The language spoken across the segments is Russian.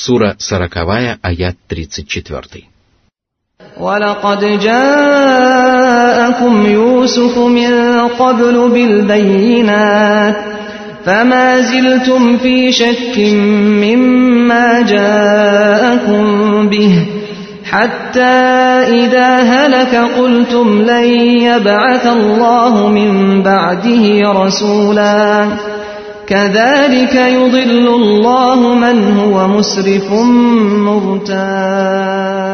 Сура 40, аят 34. ولقد جاءكم يوسف من قبل بالبينات فما زلتم في شك مما جاءكم به حتى إذا هلك قلتم لن يبعث الله من بعده رسولا كذلك يضل الله من هو مسرف مرتاب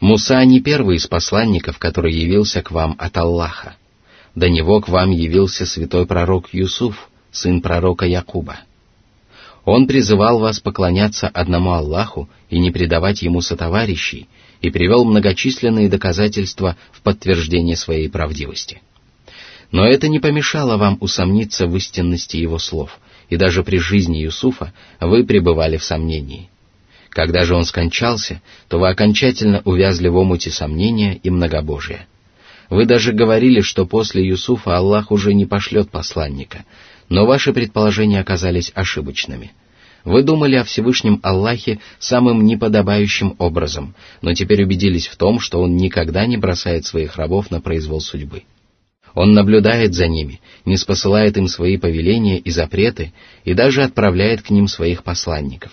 Муса не первый из посланников, который явился к вам от Аллаха. До него к вам явился святой пророк Юсуф, сын пророка Якуба. Он призывал вас поклоняться одному Аллаху и не предавать ему сотоварищей, и привел многочисленные доказательства в подтверждение своей правдивости. Но это не помешало вам усомниться в истинности его слов, и даже при жизни Юсуфа вы пребывали в сомнении. Когда же он скончался, то вы окончательно увязли в омуте сомнения и многобожия. Вы даже говорили, что после Юсуфа Аллах уже не пошлет посланника, но ваши предположения оказались ошибочными. Вы думали о Всевышнем Аллахе самым неподобающим образом, но теперь убедились в том, что Он никогда не бросает своих рабов на произвол судьбы. Он наблюдает за ними, не спосылает им свои повеления и запреты и даже отправляет к ним своих посланников.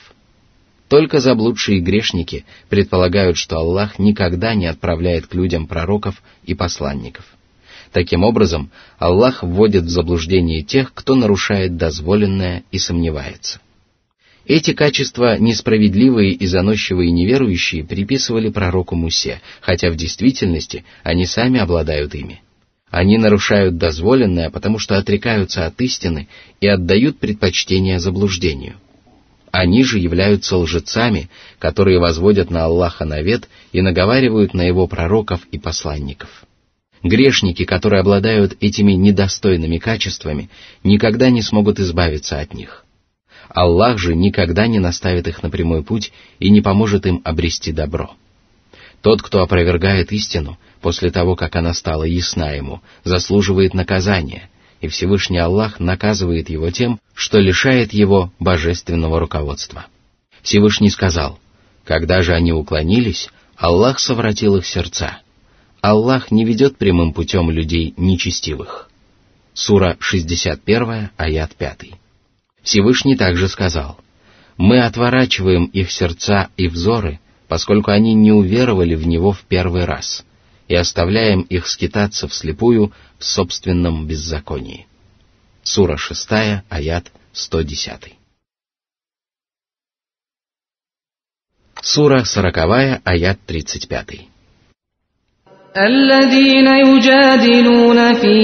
Только заблудшие грешники предполагают, что Аллах никогда не отправляет к людям пророков и посланников. Таким образом, Аллах вводит в заблуждение тех, кто нарушает дозволенное и сомневается. Эти качества несправедливые и заносчивые неверующие приписывали пророку Мусе, хотя в действительности они сами обладают ими. Они нарушают дозволенное, потому что отрекаются от истины и отдают предпочтение заблуждению – они же являются лжецами, которые возводят на Аллаха навет и наговаривают на его пророков и посланников. Грешники, которые обладают этими недостойными качествами, никогда не смогут избавиться от них. Аллах же никогда не наставит их на прямой путь и не поможет им обрести добро. Тот, кто опровергает истину, после того, как она стала ясна ему, заслуживает наказания, и Всевышний Аллах наказывает его тем, что лишает его божественного руководства. Всевышний сказал, когда же они уклонились, Аллах совратил их сердца. Аллах не ведет прямым путем людей нечестивых. Сура 61, аят 5. Всевышний также сказал, «Мы отворачиваем их сердца и взоры, поскольку они не уверовали в Него в первый раз, и оставляем их скитаться вслепую в собственном беззаконии. Сура 6, аят 110. Сура 40, аят 35. الذين يجادلون في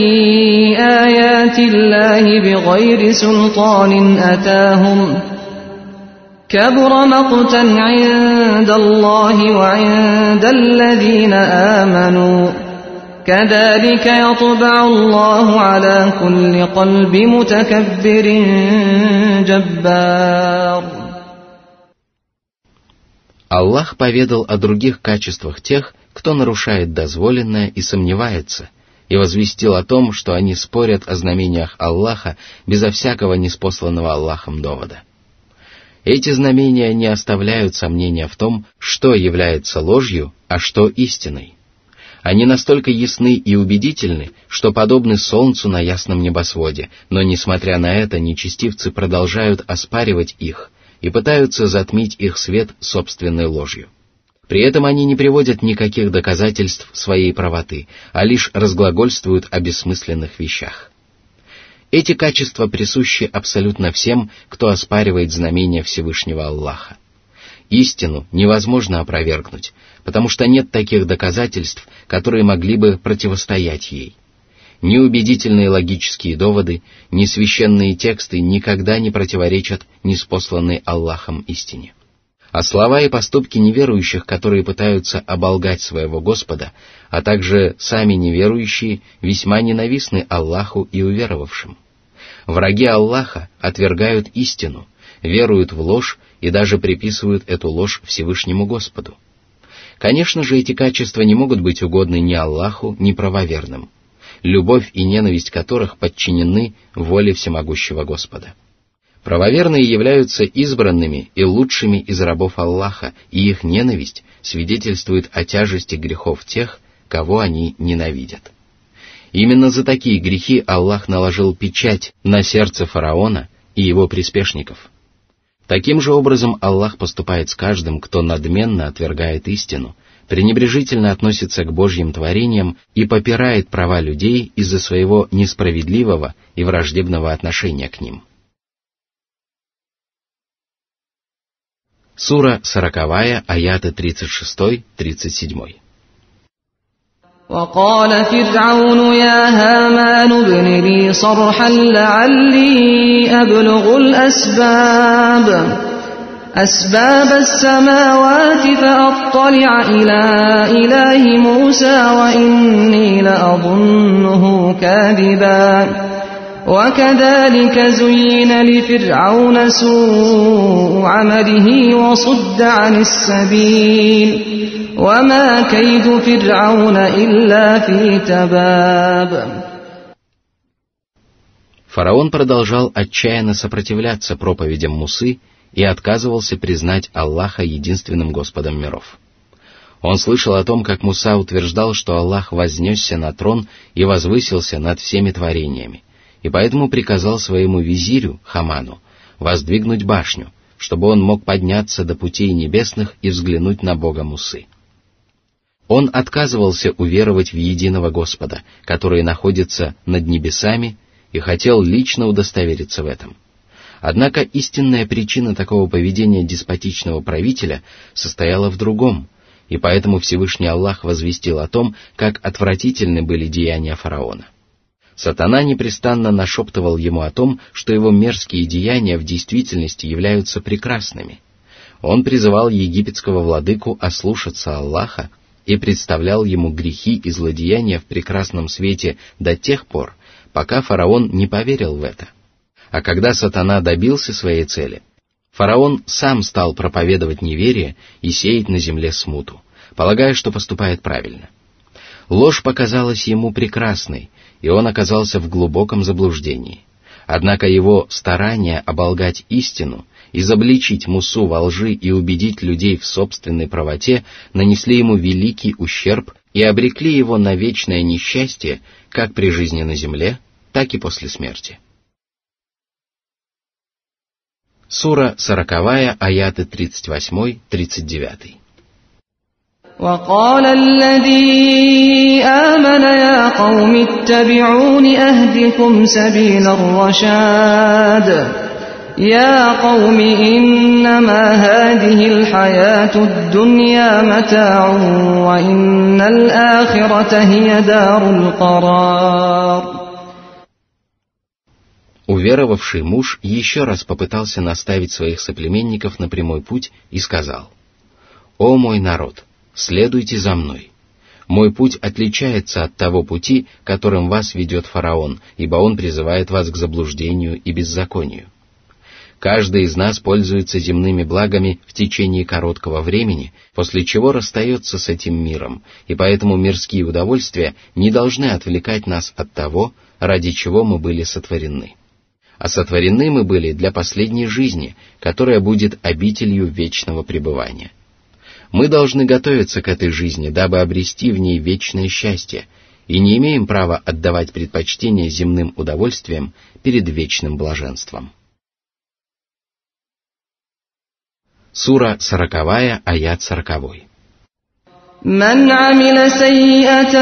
آيات الله بغير سلطان أتاهم كبر مقتا عند الله وعند الذين آمنوا كذلك يطبع الله على كل قلب متكبر جبار Аллах поведал о других качествах тех, кто нарушает дозволенное и сомневается, и возвестил о том, что они спорят о знамениях Аллаха безо всякого неспосланного Аллахом довода. Эти знамения не оставляют сомнения в том, что является ложью, а что истиной. Они настолько ясны и убедительны, что подобны солнцу на ясном небосводе, но, несмотря на это, нечестивцы продолжают оспаривать их и пытаются затмить их свет собственной ложью. При этом они не приводят никаких доказательств своей правоты, а лишь разглагольствуют о бессмысленных вещах. Эти качества присущи абсолютно всем, кто оспаривает знамения Всевышнего Аллаха. Истину невозможно опровергнуть, потому что нет таких доказательств, которые могли бы противостоять ей. Ни убедительные логические доводы, ни священные тексты никогда не противоречат неспосланной Аллахом истине. А слова и поступки неверующих, которые пытаются оболгать своего Господа, а также сами неверующие, весьма ненавистны Аллаху и уверовавшим. Враги Аллаха отвергают истину, веруют в ложь и даже приписывают эту ложь Всевышнему Господу. Конечно же, эти качества не могут быть угодны ни Аллаху, ни правоверным, любовь и ненависть которых подчинены воле всемогущего Господа. Правоверные являются избранными и лучшими из рабов Аллаха, и их ненависть свидетельствует о тяжести грехов тех, кого они ненавидят. Именно за такие грехи Аллах наложил печать на сердце фараона и его приспешников. Таким же образом Аллах поступает с каждым, кто надменно отвергает истину, пренебрежительно относится к Божьим творениям и попирает права людей из-за своего несправедливого и враждебного отношения к ним. Сура 40, аяты 36-37. وقال فرعون يا هامان ابن لي صرحا لعلي أبلغ الأسباب أسباب السماوات فأطلع إلى إله موسى وإني لأظنه كاذباً وكذلك زين لفرعون سوء عمله وصد عن السبيل وما كيد فرعون إلا في تباب Фараон продолжал отчаянно сопротивляться проповедям Мусы и отказывался признать Аллаха единственным Господом миров. Он слышал о том, как Муса утверждал, что Аллах вознесся на трон и возвысился над всеми творениями, и поэтому приказал своему визирю, Хаману, воздвигнуть башню, чтобы он мог подняться до путей небесных и взглянуть на Бога Мусы. Он отказывался уверовать в единого Господа, который находится над небесами, и хотел лично удостовериться в этом. Однако истинная причина такого поведения деспотичного правителя состояла в другом, и поэтому Всевышний Аллах возвестил о том, как отвратительны были деяния фараона. Сатана непрестанно нашептывал ему о том, что его мерзкие деяния в действительности являются прекрасными. Он призывал египетского владыку ослушаться Аллаха и представлял ему грехи и злодеяния в прекрасном свете до тех пор, пока фараон не поверил в это. А когда сатана добился своей цели, фараон сам стал проповедовать неверие и сеять на земле смуту, полагая, что поступает правильно. Ложь показалась ему прекрасной, и он оказался в глубоком заблуждении. Однако его старания оболгать истину, изобличить Мусу во лжи и убедить людей в собственной правоте нанесли ему великий ущерб и обрекли его на вечное несчастье как при жизни на земле, так и после смерти. Сура 40, аяты 38-39. وقال الذي آمن يا قوم اتبعون أهدكم سبيل الرشاد يا قوم إنما هذه الحياة الدنيا متاع وإن الآخرة هي دار القرار Уверовавший муж еще раз попытался наставить своих соплеменников на прямой путь и сказал, «О мой народ! Следуйте за мной. Мой путь отличается от того пути, которым вас ведет фараон, ибо он призывает вас к заблуждению и беззаконию. Каждый из нас пользуется земными благами в течение короткого времени, после чего расстается с этим миром, и поэтому мирские удовольствия не должны отвлекать нас от того, ради чего мы были сотворены. А сотворены мы были для последней жизни, которая будет обителью вечного пребывания. Мы должны готовиться к этой жизни, дабы обрести в ней вечное счастье, и не имеем права отдавать предпочтение земным удовольствиям перед вечным блаженством. Сура сороковая, аят сороковой. من عمل سيئة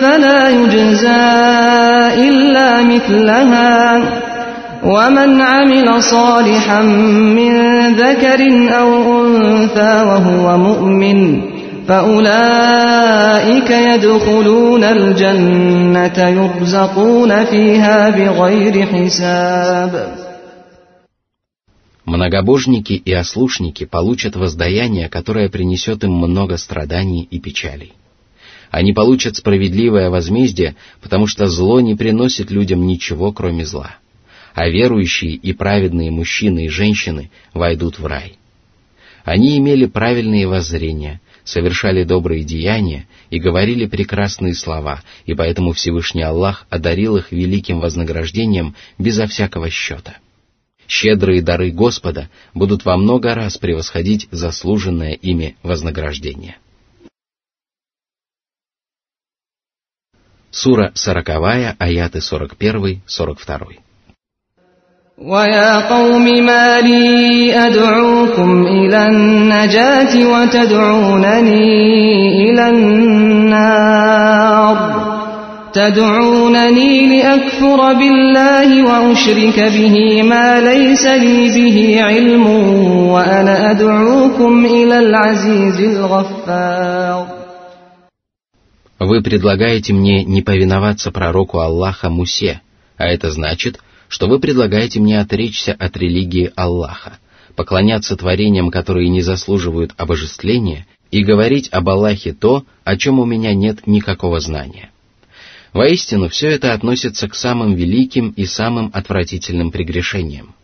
فلا يجزى إلا مثلها ومن عمل صالحا من ذكر أو أنثى وهو مؤمن فأولئك يدخلون الجنة يرزقون فيها بغير حساب Многобожники и ослушники получат воздаяние, которое принесет им много страданий и печалей. Они получат справедливое возмездие, потому что зло не приносит людям ничего, кроме зла а верующие и праведные мужчины и женщины войдут в рай. Они имели правильные воззрения, совершали добрые деяния и говорили прекрасные слова, и поэтому Всевышний Аллах одарил их великим вознаграждением безо всякого счета. щедрые дары Господа будут во много раз превосходить заслуженное ими вознаграждение. Сура сороковая, аяты сорок первый, сорок второй. ويا قوم ما لي أدعوكم إلى النجاة وتدعونني إلى النار تدعونني لأكفر بالله وأشرك به ما ليس لي به علم وأنا أدعوكم إلى العزيز الغفار Вы предлагаете мне не повиноваться пророку Аллаха Мусе, а это значит, что вы предлагаете мне отречься от религии Аллаха, поклоняться творениям, которые не заслуживают обожествления, и говорить об Аллахе то, о чем у меня нет никакого знания. Воистину, все это относится к самым великим и самым отвратительным прегрешениям.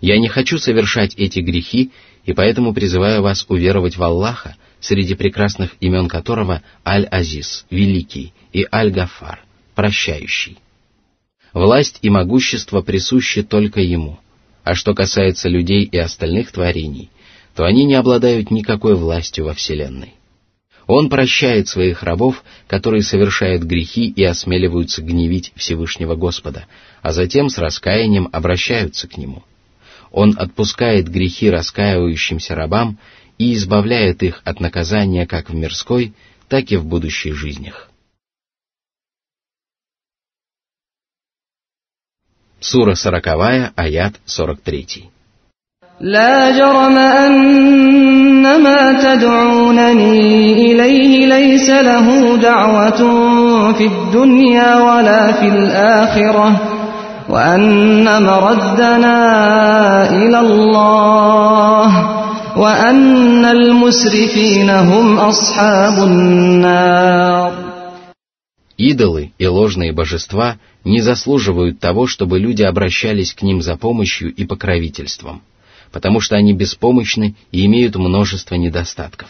Я не хочу совершать эти грехи, и поэтому призываю вас уверовать в Аллаха, среди прекрасных имен которого Аль-Азиз, Великий, и Аль-Гафар, Прощающий. Власть и могущество присущи только Ему, а что касается людей и остальных творений, то они не обладают никакой властью во Вселенной. Он прощает своих рабов, которые совершают грехи и осмеливаются гневить Всевышнего Господа, а затем с раскаянием обращаются к Нему. Он отпускает грехи раскаивающимся рабам и избавляет их от наказания как в мирской, так и в будущих жизнях. Сура сороковая, аят сорок третий. لا جرم أن ما تدعونني إليه ليس له دعوة في الدنيا ولا في الآخرة وأن مردنا إلى الله وأن المسرفين هم أصحاب النار Идолы и ложные божества не заслуживают того, чтобы люди обращались к ним за помощью и покровительством – потому что они беспомощны и имеют множество недостатков.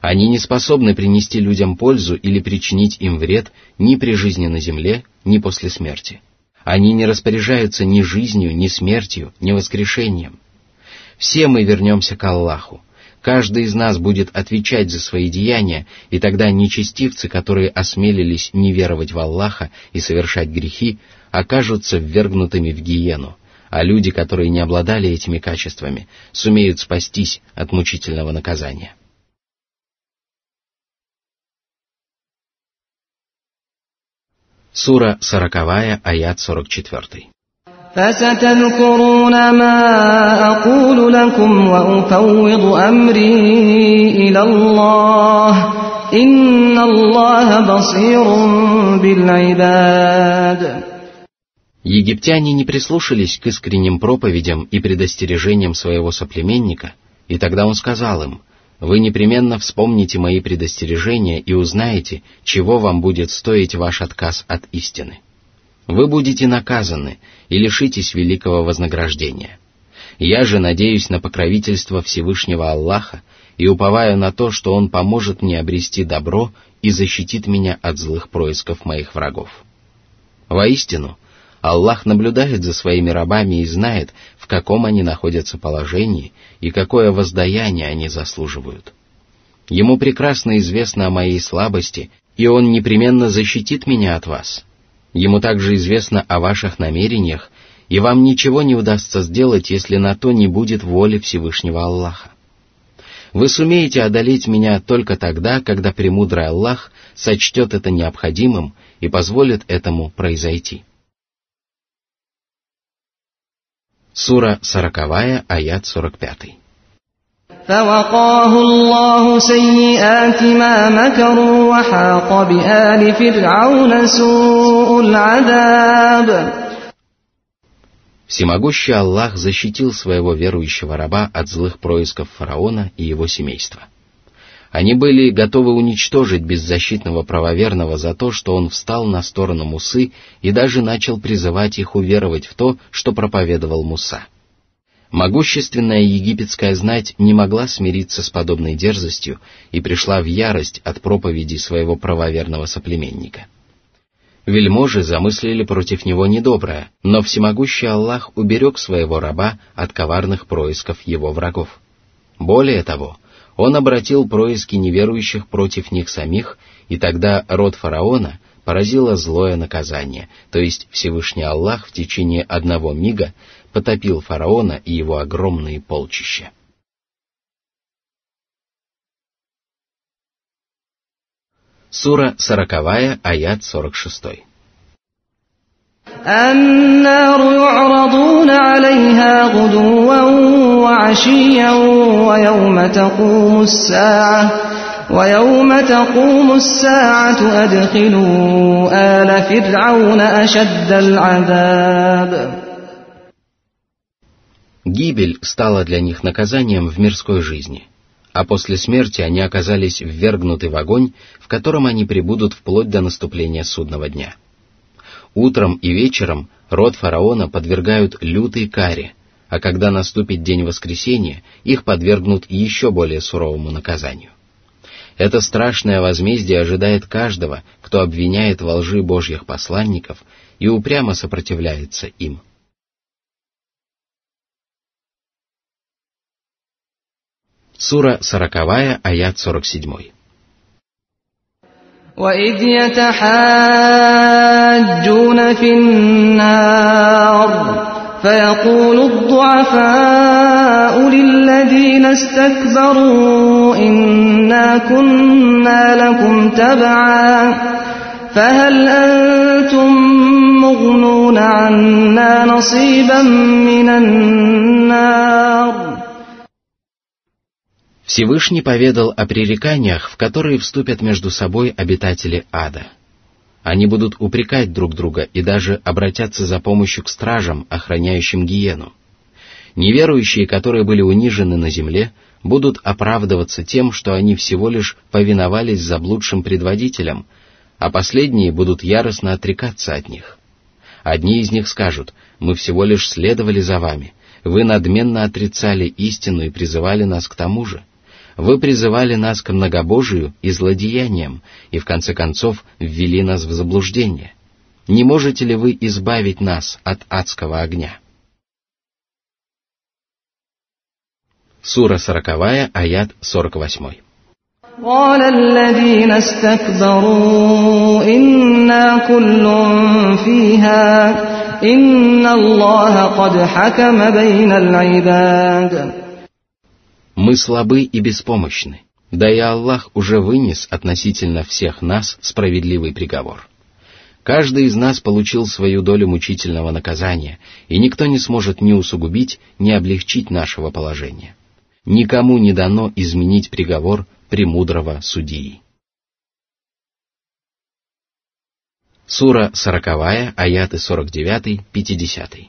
Они не способны принести людям пользу или причинить им вред ни при жизни на земле, ни после смерти. Они не распоряжаются ни жизнью, ни смертью, ни воскрешением. Все мы вернемся к Аллаху. Каждый из нас будет отвечать за свои деяния, и тогда нечестивцы, которые осмелились не веровать в Аллаха и совершать грехи, окажутся ввергнутыми в гиену, а люди, которые не обладали этими качествами, сумеют спастись от мучительного наказания. Сура сороковая, аят сорок четвертый. فستذكرون ما أقول لكم وأفوض أمري إلى الله إن الله بصير بالعباد Египтяне не прислушались к искренним проповедям и предостережениям своего соплеменника, и тогда он сказал им, «Вы непременно вспомните мои предостережения и узнаете, чего вам будет стоить ваш отказ от истины. Вы будете наказаны и лишитесь великого вознаграждения. Я же надеюсь на покровительство Всевышнего Аллаха и уповаю на то, что Он поможет мне обрести добро и защитит меня от злых происков моих врагов. Воистину, Аллах наблюдает за своими рабами и знает, в каком они находятся положении и какое воздаяние они заслуживают. Ему прекрасно известно о моей слабости, и он непременно защитит меня от вас. Ему также известно о ваших намерениях, и вам ничего не удастся сделать, если на то не будет воли Всевышнего Аллаха. Вы сумеете одолеть меня только тогда, когда премудрый Аллах сочтет это необходимым и позволит этому произойти. Сура сороковая, аят сорок пятый. فوقاه الله سيئات ما مكروا وحاق بآل فرعون سوء العذاب Всемогущий Аллах защитил своего верующего раба от злых происков фараона и его семейства. Они были готовы уничтожить беззащитного правоверного за то, что он встал на сторону Мусы и даже начал призывать их уверовать в то, что проповедовал Муса. Могущественная египетская знать не могла смириться с подобной дерзостью и пришла в ярость от проповеди своего правоверного соплеменника. Вельможи замыслили против него недоброе, но всемогущий Аллах уберег своего раба от коварных происков его врагов. Более того, он обратил происки неверующих против них самих, и тогда род фараона поразило злое наказание, то есть Всевышний Аллах в течение одного мига потопил фараона и его огромные полчища. Сура сороковая, аят сорок шестой. النار يعرضون عليها غدوا وعشيا ويوم تقوم الساعة ويوم تقوم الساعة أدخلوا آل فرعون أشد العذاب Гибель стала для них наказанием в мирской жизни, а после смерти они оказались ввергнуты в огонь, в котором они пребудут вплоть до наступления судного дня. Утром и вечером род фараона подвергают лютой каре, а когда наступит день воскресения, их подвергнут еще более суровому наказанию. Это страшное возмездие ожидает каждого, кто обвиняет во лжи божьих посланников и упрямо сопротивляется им. Сура сороковая, аят сорок седьмой. وإذ يتحاجون في النار فيقول الضعفاء للذين استكبروا إنا كنا لكم تبعا فهل أنتم مغنون عنا نصيبا من النار Всевышний поведал о пререканиях, в которые вступят между собой обитатели ада. Они будут упрекать друг друга и даже обратятся за помощью к стражам, охраняющим гиену. Неверующие, которые были унижены на земле, будут оправдываться тем, что они всего лишь повиновались заблудшим предводителям, а последние будут яростно отрекаться от них. Одни из них скажут, мы всего лишь следовали за вами, вы надменно отрицали истину и призывали нас к тому же. Вы призывали нас к многобожию и злодеяниям, и в конце концов ввели нас в заблуждение. Не можете ли вы избавить нас от адского огня? Сура сороковая, аят сорок восьмой. قال الذين استكبروا إنا كل فيها إن الله قد حكم بين العباد мы слабы и беспомощны, да и Аллах уже вынес относительно всех нас справедливый приговор. Каждый из нас получил свою долю мучительного наказания, и никто не сможет ни усугубить, ни облегчить нашего положения. Никому не дано изменить приговор премудрого судьи. Сура 40, аяты 49-50.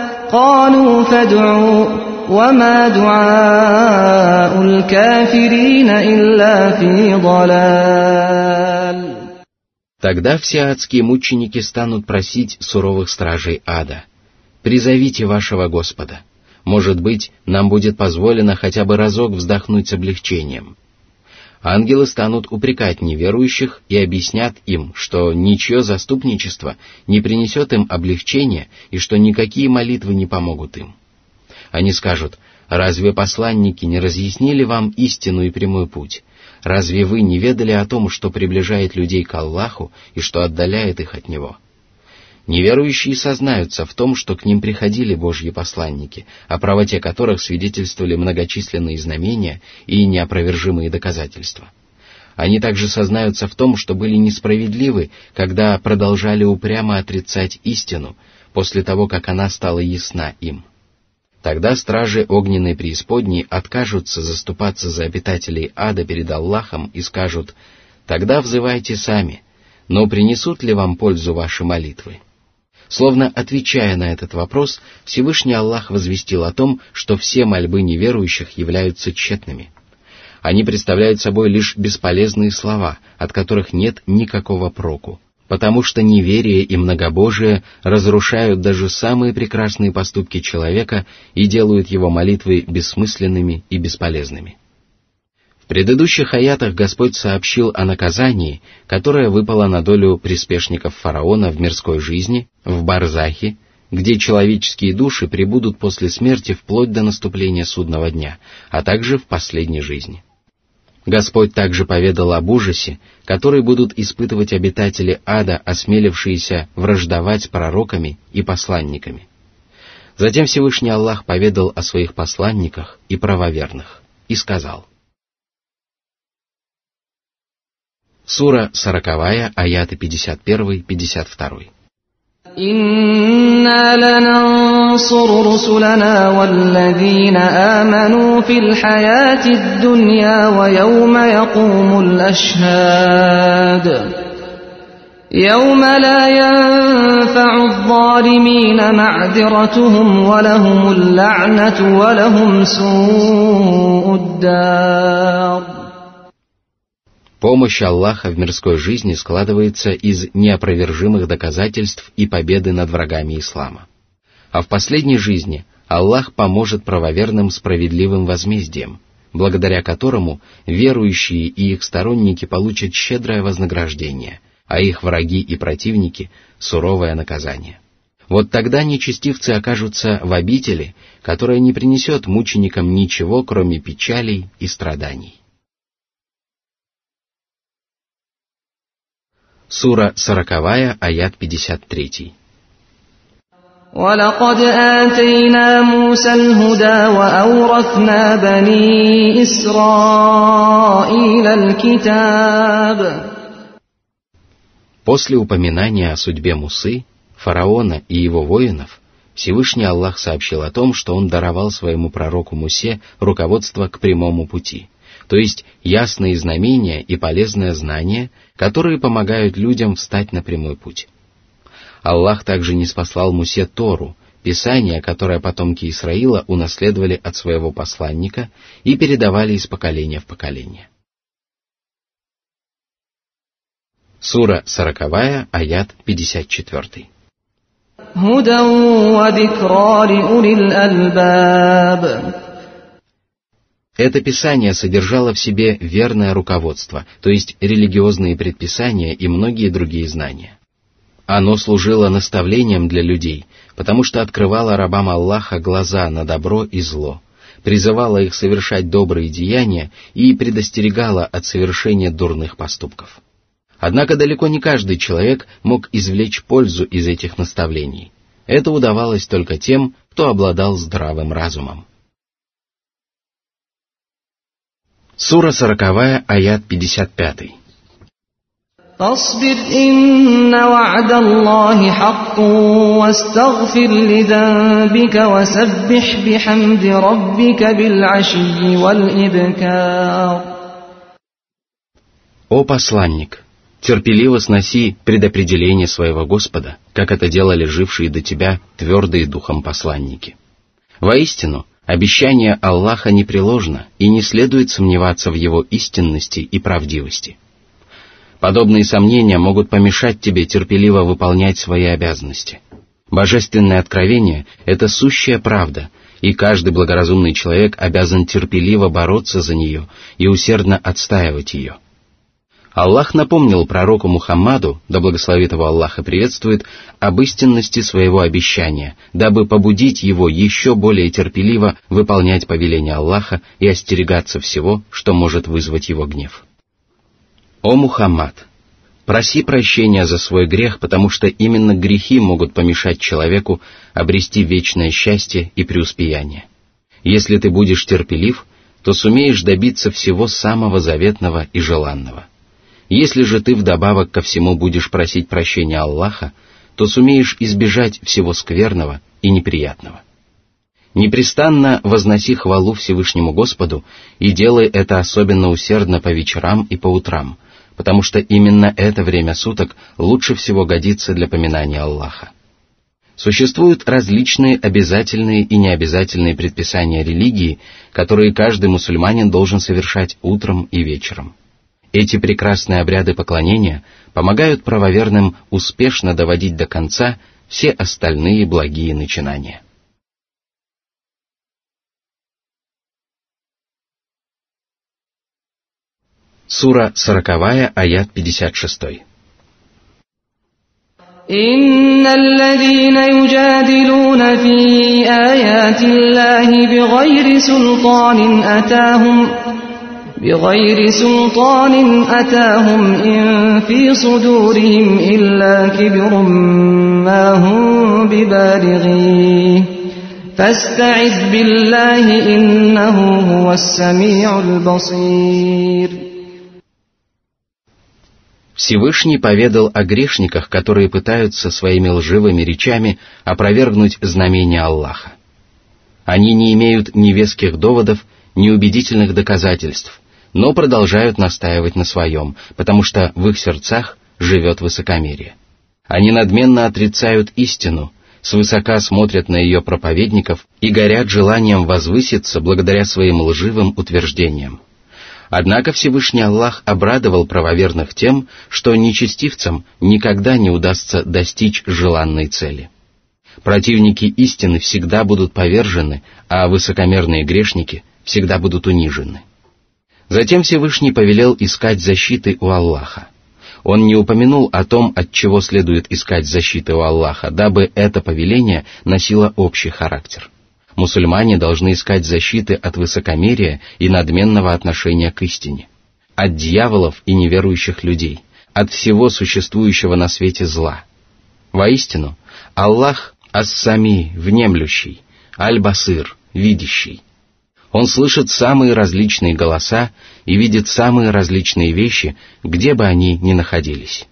قالوا فادعوا وما دعاء الكافرين إلا في ضلال Тогда все адские мученики станут просить суровых стражей ада. «Призовите вашего Господа. Может быть, нам будет позволено хотя бы разок вздохнуть с облегчением». Ангелы станут упрекать неверующих и объяснят им, что ничье заступничество не принесет им облегчения и что никакие молитвы не помогут им. Они скажут, разве посланники не разъяснили вам истину и прямой путь? Разве вы не ведали о том, что приближает людей к Аллаху и что отдаляет их от Него? Неверующие сознаются в том, что к ним приходили Божьи посланники, о правоте которых свидетельствовали многочисленные знамения и неопровержимые доказательства. Они также сознаются в том, что были несправедливы, когда продолжали упрямо отрицать истину, после того, как она стала ясна им. Тогда стражи огненной преисподней откажутся заступаться за обитателей ада перед Аллахом и скажут «Тогда взывайте сами, но принесут ли вам пользу ваши молитвы?» Словно отвечая на этот вопрос, Всевышний Аллах возвестил о том, что все мольбы неверующих являются тщетными. Они представляют собой лишь бесполезные слова, от которых нет никакого проку, потому что неверие и многобожие разрушают даже самые прекрасные поступки человека и делают его молитвы бессмысленными и бесполезными предыдущих аятах Господь сообщил о наказании, которое выпало на долю приспешников фараона в мирской жизни, в Барзахе, где человеческие души прибудут после смерти вплоть до наступления судного дня, а также в последней жизни. Господь также поведал об ужасе, который будут испытывать обитатели ада, осмелившиеся враждовать пророками и посланниками. Затем Всевышний Аллах поведал о своих посланниках и правоверных и сказал, Сура 40, аяты 51-52. إنا لننصر رسلنا والذين آمنوا في الحياة الدنيا ويوم يقوم الأشهاد يوم لا ينفع الظالمين معذرتهم ولهم اللعنة ولهم سوء الدار Помощь Аллаха в мирской жизни складывается из неопровержимых доказательств и победы над врагами ислама. А в последней жизни Аллах поможет правоверным справедливым возмездием, благодаря которому верующие и их сторонники получат щедрое вознаграждение, а их враги и противники – суровое наказание. Вот тогда нечестивцы окажутся в обители, которая не принесет мученикам ничего, кроме печалей и страданий. Сура 40, аят 53. ولقد آتينا موسى الهدى وأورثنا بني إسرائيل الكتاب После упоминания о судьбе Мусы, фараона и его воинов, Всевышний Аллах сообщил о том, что он даровал своему пророку Мусе руководство к прямому пути – то есть ясные знамения и полезное знание, которые помогают людям встать на прямой путь. Аллах также не спаслал Мусе Тору, Писание, которое потомки Исраила унаследовали от своего посланника и передавали из поколения в поколение. Сура 40, аят 54. هدى وذكرى لأولي الألباب это писание содержало в себе верное руководство, то есть религиозные предписания и многие другие знания. Оно служило наставлением для людей, потому что открывало рабам Аллаха глаза на добро и зло, призывало их совершать добрые деяния и предостерегало от совершения дурных поступков. Однако далеко не каждый человек мог извлечь пользу из этих наставлений. Это удавалось только тем, кто обладал здравым разумом. Сура сороковая, аят 55. فاصبر إن وعد الله حق واستغفر لذنبك وسبح بحمد ربك بالعشي والإبكار О посланник, терпеливо сноси предопределение своего Господа, как это делали жившие до тебя твердые духом посланники. Воистину, Обещание Аллаха непреложно, и не следует сомневаться в его истинности и правдивости. Подобные сомнения могут помешать тебе терпеливо выполнять свои обязанности. Божественное откровение — это сущая правда, и каждый благоразумный человек обязан терпеливо бороться за нее и усердно отстаивать ее — Аллах напомнил пророку Мухаммаду, да благословит его Аллах и приветствует, об истинности своего обещания, дабы побудить его еще более терпеливо выполнять повеление Аллаха и остерегаться всего, что может вызвать его гнев. О Мухаммад! Проси прощения за свой грех, потому что именно грехи могут помешать человеку обрести вечное счастье и преуспеяние. Если ты будешь терпелив, то сумеешь добиться всего самого заветного и желанного. Если же ты вдобавок ко всему будешь просить прощения Аллаха, то сумеешь избежать всего скверного и неприятного. Непрестанно возноси хвалу Всевышнему Господу и делай это особенно усердно по вечерам и по утрам, потому что именно это время суток лучше всего годится для поминания Аллаха. Существуют различные обязательные и необязательные предписания религии, которые каждый мусульманин должен совершать утром и вечером. Эти прекрасные обряды поклонения помогают правоверным успешно доводить до конца все остальные благие начинания. Сура 40, аят 56. إن الذين يجادلون في آيات الله بغير سلطان أتاهم بغير سلطان أتاهم إن في صدورهم إلا كبر ما هم ببالغيه فاستعذ بالله إنه هو السميع البصير Всевышний поведал о грешниках, которые пытаются своими лживыми речами опровергнуть знамения Аллаха. Они не имеют ни веских доводов, ни убедительных доказательств, но продолжают настаивать на своем, потому что в их сердцах живет высокомерие. Они надменно отрицают истину, свысока смотрят на ее проповедников и горят желанием возвыситься благодаря своим лживым утверждениям. Однако Всевышний Аллах обрадовал правоверных тем, что нечестивцам никогда не удастся достичь желанной цели. Противники истины всегда будут повержены, а высокомерные грешники всегда будут унижены. Затем Всевышний повелел искать защиты у Аллаха. Он не упомянул о том, от чего следует искать защиты у Аллаха, дабы это повеление носило общий характер мусульмане должны искать защиты от высокомерия и надменного отношения к истине, от дьяволов и неверующих людей, от всего существующего на свете зла. Воистину, Аллах Ас-Сами, внемлющий, Аль-Басыр, видящий. Он слышит самые различные голоса и видит самые различные вещи, где бы они ни находились.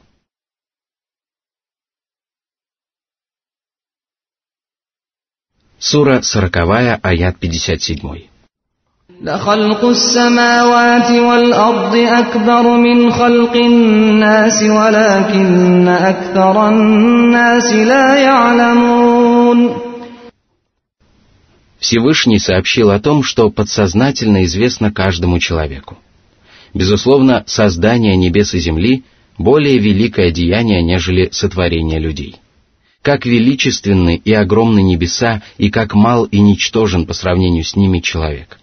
Сура 40, аят 57. لخلق السماوات والأرض أكبر من خلق الناس ولكن أكثر الناس لا يعلمون Всевышний сообщил о том, что подсознательно известно каждому человеку. Безусловно, создание небес и земли более великое деяние, нежели сотворение людей как величественны и огромны небеса, и как мал и ничтожен по сравнению с ними человек.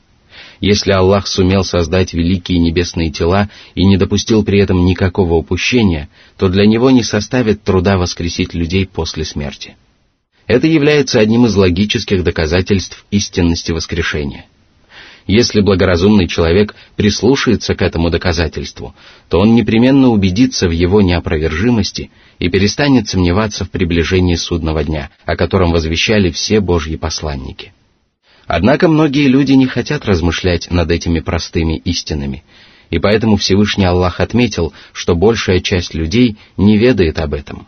Если Аллах сумел создать великие небесные тела и не допустил при этом никакого упущения, то для него не составит труда воскресить людей после смерти. Это является одним из логических доказательств истинности воскрешения – если благоразумный человек прислушается к этому доказательству, то он непременно убедится в его неопровержимости и перестанет сомневаться в приближении судного дня, о котором возвещали все Божьи посланники. Однако многие люди не хотят размышлять над этими простыми истинами, и поэтому Всевышний Аллах отметил, что большая часть людей не ведает об этом.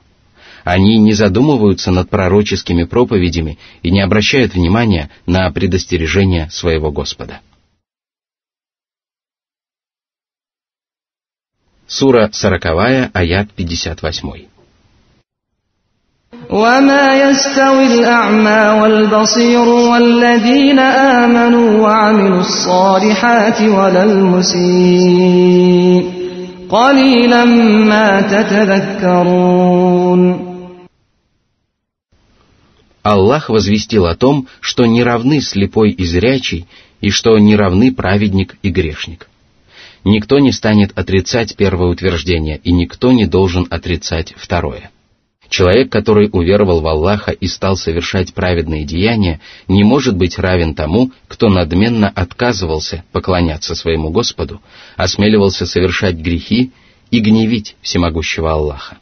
Они не задумываются над пророческими проповедями и не обращают внимания на предостережения своего Господа. Сура 40, аят 58. وما يستوي الأعمى والبصير والذين آمنوا وعملوا الصالحات ولا المسيء قليلا ما تتذكرون Аллах возвестил о том, что не равны слепой и зрячий, и что не равны праведник и грешник. Никто не станет отрицать первое утверждение, и никто не должен отрицать второе. Человек, который уверовал в Аллаха и стал совершать праведные деяния, не может быть равен тому, кто надменно отказывался поклоняться своему Господу, осмеливался совершать грехи и гневить всемогущего Аллаха.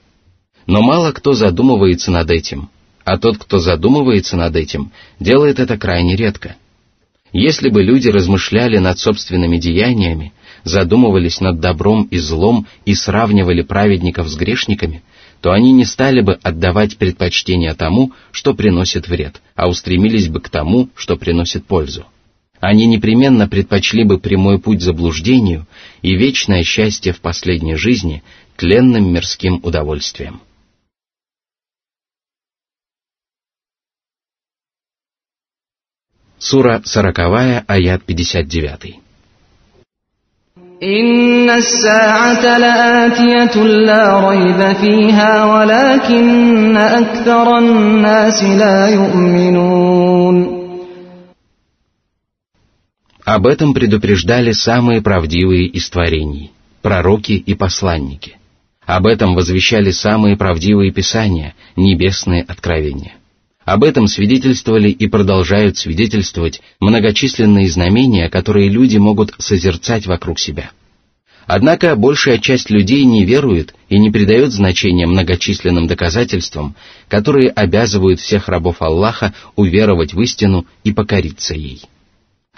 Но мало кто задумывается над этим, а тот, кто задумывается над этим, делает это крайне редко. Если бы люди размышляли над собственными деяниями, задумывались над добром и злом и сравнивали праведников с грешниками, то они не стали бы отдавать предпочтение тому, что приносит вред, а устремились бы к тому, что приносит пользу. Они непременно предпочли бы прямой путь заблуждению и вечное счастье в последней жизни тленным мирским удовольствием. Сура 40, аят 59. إن الساعة لآتية لا ريب فيها ولكن أكثر الناس لا يؤمنون Об этом предупреждали самые правдивые из творений, пророки и посланники. Об этом возвещали самые правдивые писания, небесные откровения. об этом свидетельствовали и продолжают свидетельствовать многочисленные знамения, которые люди могут созерцать вокруг себя. Однако большая часть людей не верует и не придает значения многочисленным доказательствам, которые обязывают всех рабов Аллаха уверовать в истину и покориться ей.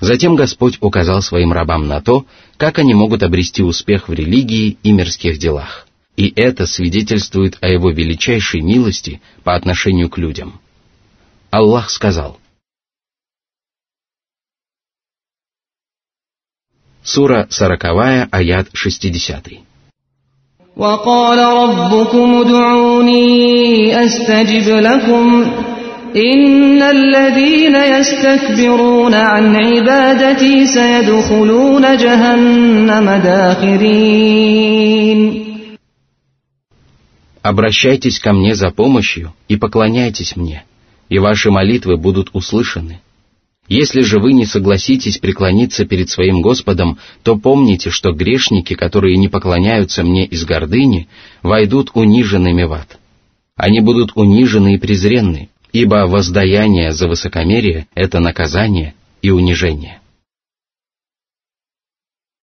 Затем Господь указал своим рабам на то, как они могут обрести успех в религии и мирских делах. И это свидетельствует о его величайшей милости по отношению к людям – Аллах сказал. Сура 40, аят 60. وقال ربكم ادعوني أستجب لكم إن الذين يستكبرون عن عبادتي سيدخلون جهنم داخرين Обращайтесь ко мне за помощью и поклоняйтесь мне – и ваши молитвы будут услышаны. Если же вы не согласитесь преклониться перед своим Господом, то помните, что грешники, которые не поклоняются мне из гордыни, войдут униженными в ад. Они будут унижены и презренны, ибо воздаяние за высокомерие – это наказание и унижение.